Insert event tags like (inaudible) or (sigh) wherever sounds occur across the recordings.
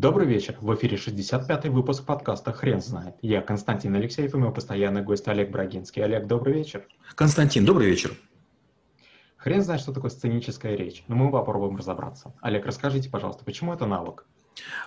Добрый вечер. В эфире 65-й выпуск подкаста «Хрен знает». Я Константин Алексеев и мой постоянный гость Олег Брагинский. Олег, добрый вечер. Константин, добрый вечер. Хрен знает, что такое сценическая речь, но мы попробуем разобраться. Олег, расскажите, пожалуйста, почему это навык?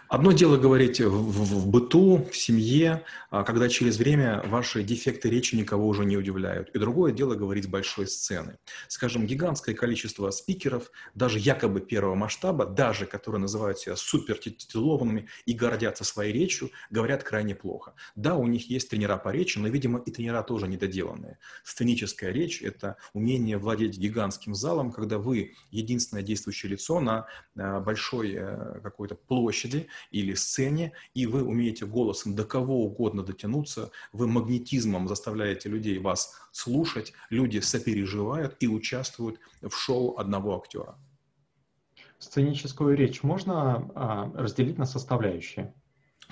Одно дело говорить в, в, в быту, в семье, а, когда через время ваши дефекты речи никого уже не удивляют. И другое дело говорить с большой сцены. Скажем, гигантское количество спикеров, даже якобы первого масштаба, даже которые называют себя супертитулованными и гордятся своей речью, говорят крайне плохо. Да, у них есть тренера по речи, но, видимо, и тренера тоже недоделанные. Сценическая речь – это умение владеть гигантским залом, когда вы единственное действующее лицо на большой э, какой-то площади, площади или сцене, и вы умеете голосом до кого угодно дотянуться, вы магнетизмом заставляете людей вас слушать, люди сопереживают и участвуют в шоу одного актера. Сценическую речь можно а, разделить на составляющие?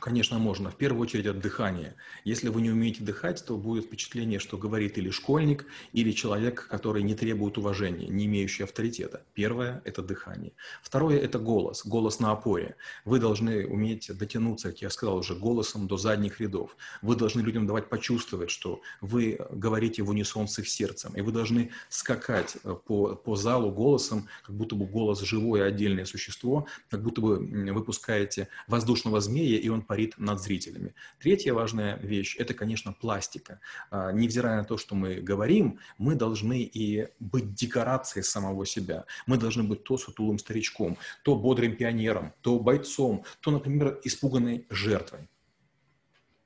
Конечно, можно. В первую очередь от дыхания. Если вы не умеете дыхать, то будет впечатление, что говорит или школьник, или человек, который не требует уважения, не имеющий авторитета. Первое – это дыхание. Второе – это голос, голос на опоре. Вы должны уметь дотянуться, как я сказал уже, голосом до задних рядов. Вы должны людям давать почувствовать, что вы говорите в унисон с их сердцем. И вы должны скакать э, по, по залу голосом, как будто бы голос живое отдельное существо, как будто бы выпускаете воздушного змея, и он парит над зрителями. Третья важная вещь – это, конечно, пластика. А, невзирая на то, что мы говорим, мы должны и быть декорацией самого себя. Мы должны быть то сутулым старичком, то бодрым пионером, то бойцом, то, например, испуганной жертвой.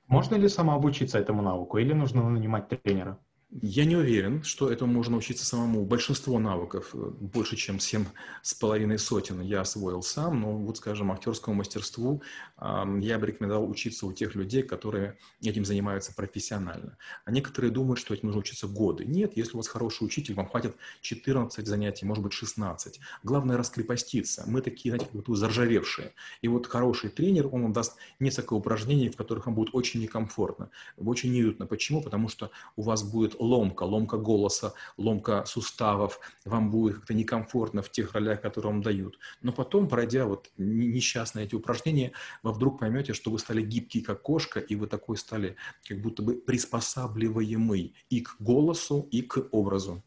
Можно ли самообучиться этому навыку или нужно нанимать тренера? Я не уверен, что этому можно учиться самому. Большинство навыков, э, больше чем семь с половиной сотен, я освоил сам, но вот, скажем, актерскому мастерству я бы рекомендовал учиться у тех людей, которые этим занимаются профессионально. А некоторые думают, что этим нужно учиться годы. Нет, если у вас хороший учитель, вам хватит 14 занятий, может быть, 16. Главное раскрепоститься. Мы такие, знаете, как заржавевшие. И вот хороший тренер, он вам даст несколько упражнений, в которых вам будет очень некомфортно, очень неуютно. Почему? Потому что у вас будет ломка, ломка голоса, ломка суставов, вам будет как-то некомфортно в тех ролях, которые вам дают. Но потом, пройдя вот несчастные эти упражнения, вы вдруг поймете, что вы стали гибкий, как кошка, и вы такой стали как будто бы приспосабливаемый и к голосу, и к образу.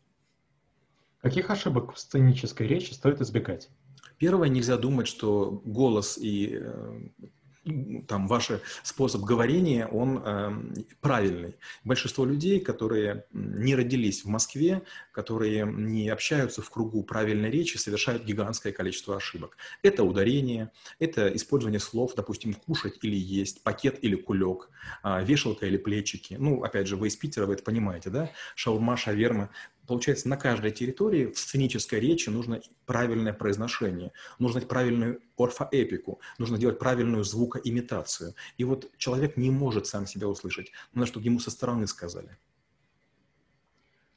Каких ошибок в сценической речи стоит избегать? Первое, нельзя думать, что голос и э, там ваш способ говорения, он э, правильный. Большинство людей, которые не родились в Москве, которые не общаются в кругу правильной речи, совершают гигантское количество ошибок. Это ударение, это использование слов, допустим, кушать или есть, пакет или кулек, э, вешалка или плечики. Ну, опять же, вы из Питера, вы это понимаете, да? Шаурма, шаверма получается, на каждой территории в сценической речи нужно правильное произношение, нужно правильную орфоэпику, нужно делать правильную звукоимитацию. И вот человек не может сам себя услышать, надо, чтобы ему со стороны сказали.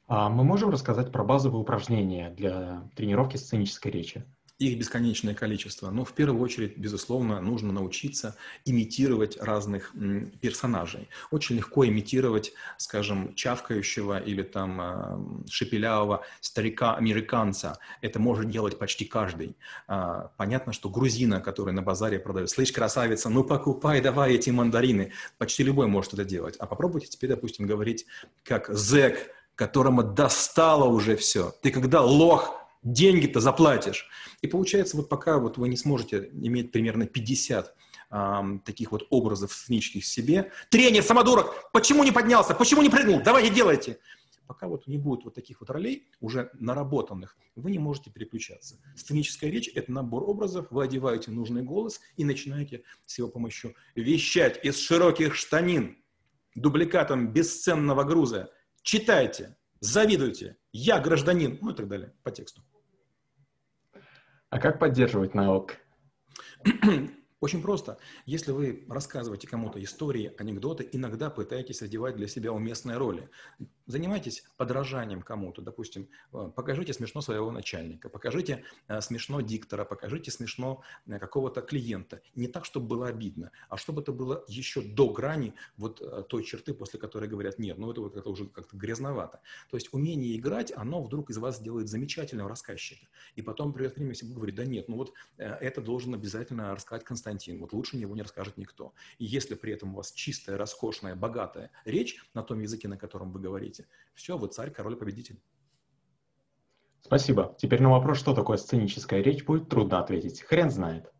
А мы можем рассказать про базовые упражнения для тренировки сценической речи? Их бесконечное количество. Но в первую очередь, безусловно, нужно научиться имитировать разных персонажей. Очень легко имитировать, скажем, чавкающего или там а, шепелявого старика-американца. Это может делать почти каждый. А, понятно, что грузина, который на базаре продает, слышь, красавица, ну покупай давай эти мандарины. Почти любой может это делать. А попробуйте теперь, допустим, говорить как зэк, которому достало уже все. Ты когда лох, деньги-то заплатишь. И получается, вот пока вот вы не сможете иметь примерно 50 э, таких вот образов сценических в себе, тренер самодурок, почему не поднялся, почему не прыгнул, давайте делайте. Пока вот не будет вот таких вот ролей, уже наработанных, вы не можете переключаться. Сценическая речь – это набор образов, вы одеваете нужный голос и начинаете с его помощью вещать из широких штанин дубликатом бесценного груза. Читайте, завидуйте, я гражданин, ну и так далее по тексту. А как поддерживать навык? (clears throat) Очень просто. Если вы рассказываете кому-то истории, анекдоты, иногда пытаетесь одевать для себя уместные роли. Занимайтесь подражанием кому-то, допустим, э, покажите смешно своего начальника, покажите э, смешно диктора, покажите смешно э, какого-то клиента. Не так, чтобы было обидно, а чтобы это было еще до грани вот той черты, после которой говорят, нет, ну это вот это уже как-то грязновато. То есть умение играть, оно вдруг из вас сделает замечательного рассказчика. И потом придет время, если говорит, да нет, ну вот это должен обязательно рассказать Константин, вот лучше него не расскажет никто. И если при этом у вас чистая, роскошная, богатая речь на том языке, на котором вы говорите, говорите. Все, вы царь, король, победитель. Спасибо. Теперь на вопрос, что такое сценическая речь, будет трудно ответить. Хрен знает.